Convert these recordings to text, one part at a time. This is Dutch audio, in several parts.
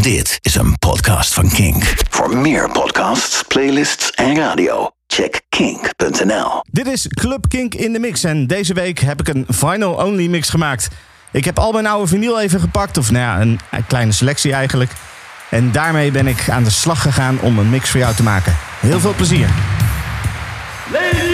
Dit is een podcast van Kink. Voor meer podcasts, playlists en radio, check kink.nl. Dit is Club Kink in de mix en deze week heb ik een vinyl only mix gemaakt. Ik heb al mijn oude vinyl even gepakt, of nou ja, een kleine selectie eigenlijk. En daarmee ben ik aan de slag gegaan om een mix voor jou te maken. Heel veel plezier. Ladies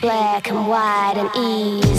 black and white and easy.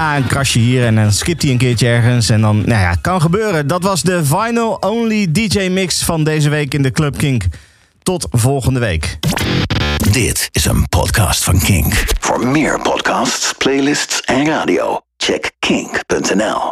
Ja, een krasje hier en dan skipt hij een keertje ergens. En dan, nou ja, kan gebeuren. Dat was de Vinyl Only DJ Mix van deze week in de Club Kink. Tot volgende week. Dit is een podcast van Kink. Voor meer podcasts, playlists en radio, check kink.nl.